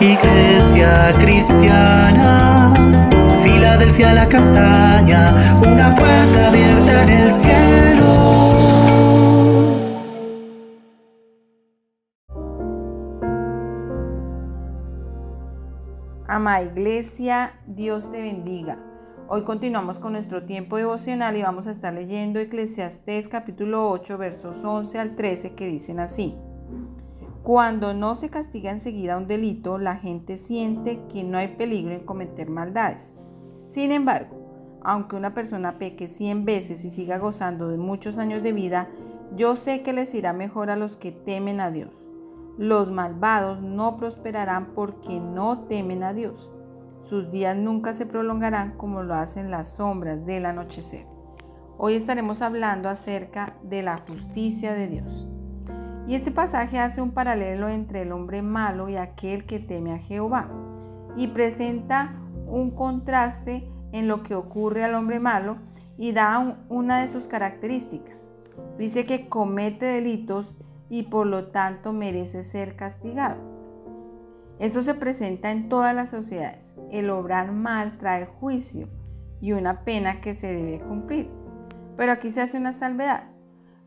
Iglesia cristiana, Filadelfia la castaña, una puerta abierta en el cielo. Ama Iglesia, Dios te bendiga. Hoy continuamos con nuestro tiempo devocional y vamos a estar leyendo Eclesiastés capítulo 8 versos 11 al 13 que dicen así. Cuando no se castiga enseguida un delito, la gente siente que no hay peligro en cometer maldades. Sin embargo, aunque una persona peque 100 veces y siga gozando de muchos años de vida, yo sé que les irá mejor a los que temen a Dios. Los malvados no prosperarán porque no temen a Dios. Sus días nunca se prolongarán como lo hacen las sombras del anochecer. Hoy estaremos hablando acerca de la justicia de Dios. Y este pasaje hace un paralelo entre el hombre malo y aquel que teme a Jehová y presenta un contraste en lo que ocurre al hombre malo y da una de sus características. Dice que comete delitos y por lo tanto merece ser castigado. Esto se presenta en todas las sociedades. El obrar mal trae juicio y una pena que se debe cumplir. Pero aquí se hace una salvedad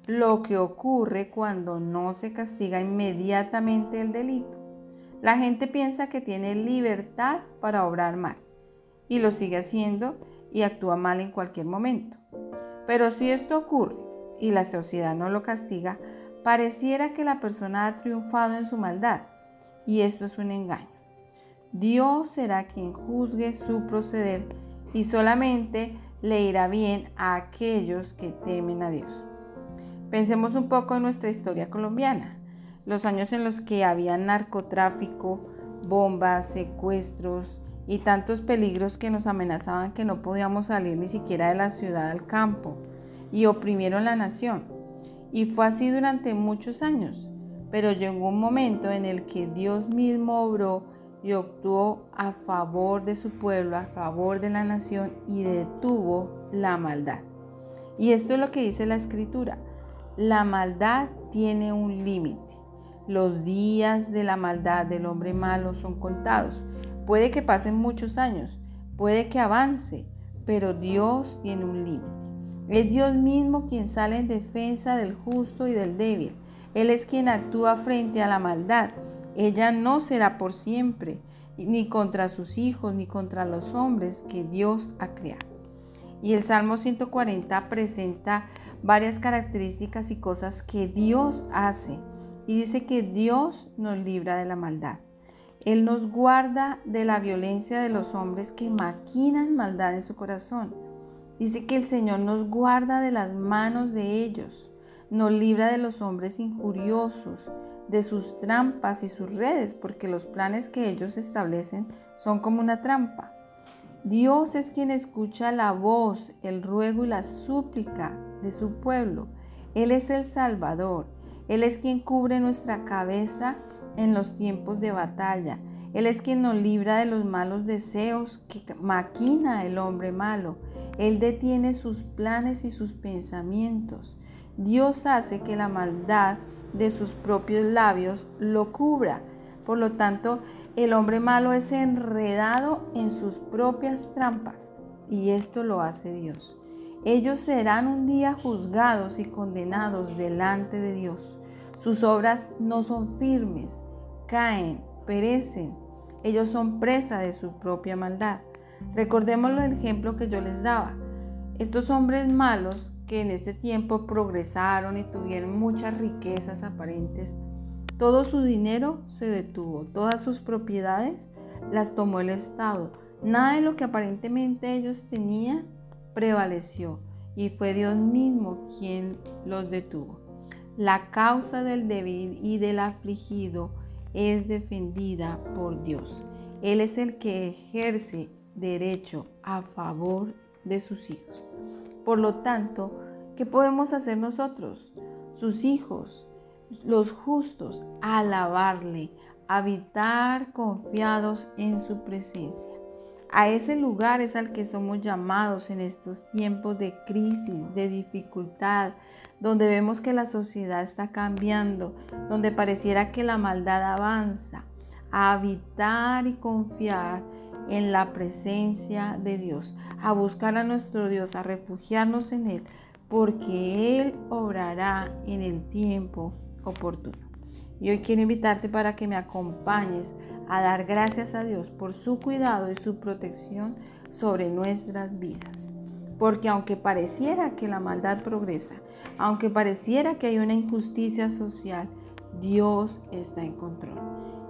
lo que ocurre cuando no se castiga inmediatamente el delito. La gente piensa que tiene libertad para obrar mal y lo sigue haciendo y actúa mal en cualquier momento. Pero si esto ocurre y la sociedad no lo castiga, pareciera que la persona ha triunfado en su maldad y esto es un engaño. Dios será quien juzgue su proceder y solamente le irá bien a aquellos que temen a Dios. Pensemos un poco en nuestra historia colombiana, los años en los que había narcotráfico, bombas, secuestros y tantos peligros que nos amenazaban que no podíamos salir ni siquiera de la ciudad al campo y oprimieron la nación. Y fue así durante muchos años, pero llegó un momento en el que Dios mismo obró y actuó a favor de su pueblo, a favor de la nación y detuvo la maldad. Y esto es lo que dice la escritura. La maldad tiene un límite. Los días de la maldad del hombre malo son contados. Puede que pasen muchos años, puede que avance, pero Dios tiene un límite. Es Dios mismo quien sale en defensa del justo y del débil. Él es quien actúa frente a la maldad. Ella no será por siempre, ni contra sus hijos, ni contra los hombres que Dios ha creado. Y el Salmo 140 presenta varias características y cosas que Dios hace. Y dice que Dios nos libra de la maldad. Él nos guarda de la violencia de los hombres que maquinan maldad en su corazón. Dice que el Señor nos guarda de las manos de ellos. Nos libra de los hombres injuriosos, de sus trampas y sus redes, porque los planes que ellos establecen son como una trampa. Dios es quien escucha la voz, el ruego y la súplica de su pueblo. Él es el Salvador. Él es quien cubre nuestra cabeza en los tiempos de batalla. Él es quien nos libra de los malos deseos que maquina el hombre malo. Él detiene sus planes y sus pensamientos. Dios hace que la maldad de sus propios labios lo cubra. Por lo tanto, el hombre malo es enredado en sus propias trampas y esto lo hace Dios. Ellos serán un día juzgados y condenados delante de Dios. Sus obras no son firmes, caen, perecen. Ellos son presa de su propia maldad. Recordemos el ejemplo que yo les daba. Estos hombres malos que en este tiempo progresaron y tuvieron muchas riquezas aparentes, todo su dinero se detuvo, todas sus propiedades las tomó el Estado. Nada de lo que aparentemente ellos tenían prevaleció y fue Dios mismo quien los detuvo. La causa del débil y del afligido es defendida por Dios. Él es el que ejerce derecho a favor de sus hijos. Por lo tanto, ¿qué podemos hacer nosotros, sus hijos, los justos? Alabarle, habitar confiados en su presencia. A ese lugar es al que somos llamados en estos tiempos de crisis, de dificultad, donde vemos que la sociedad está cambiando, donde pareciera que la maldad avanza. a habitar y confiar en la presencia de Dios, a buscar a nuestro Dios, a refugiarnos en Él, porque Él obrará en el tiempo oportuno. Y hoy quiero invitarte para que me acompañes a dar gracias a Dios por su cuidado y su protección sobre nuestras vidas. Porque aunque pareciera que la maldad progresa, aunque pareciera que hay una injusticia social, Dios está en control.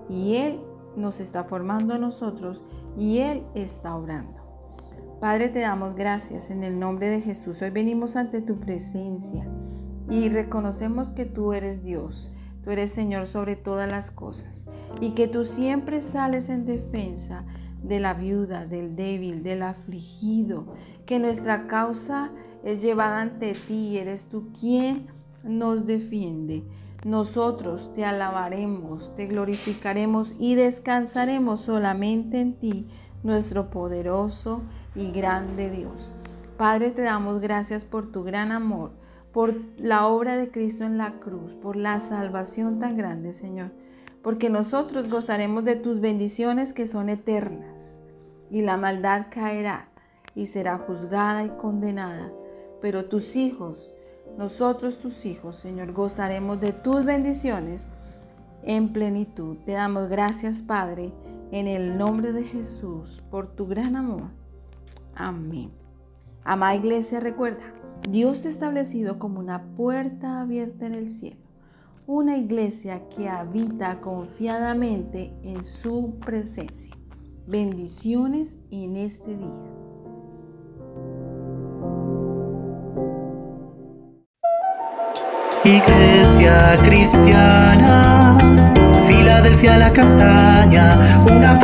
Y Él nos está formando a nosotros y Él está obrando. Padre, te damos gracias en el nombre de Jesús. Hoy venimos ante tu presencia y reconocemos que tú eres Dios. Tú eres Señor sobre todas las cosas y que tú siempre sales en defensa de la viuda, del débil, del afligido, que nuestra causa es llevada ante ti. Eres tú quien nos defiende. Nosotros te alabaremos, te glorificaremos y descansaremos solamente en ti, nuestro poderoso y grande Dios. Padre, te damos gracias por tu gran amor, por la obra de Cristo en la cruz, por la salvación tan grande, Señor, porque nosotros gozaremos de tus bendiciones que son eternas, y la maldad caerá y será juzgada y condenada, pero tus hijos nosotros tus hijos, Señor, gozaremos de tus bendiciones en plenitud. Te damos gracias, Padre, en el nombre de Jesús, por tu gran amor. Amén. Amada iglesia, recuerda, Dios ha establecido como una puerta abierta en el cielo, una iglesia que habita confiadamente en su presencia. Bendiciones en este día. Iglesia cristiana, Filadelfia la castaña, una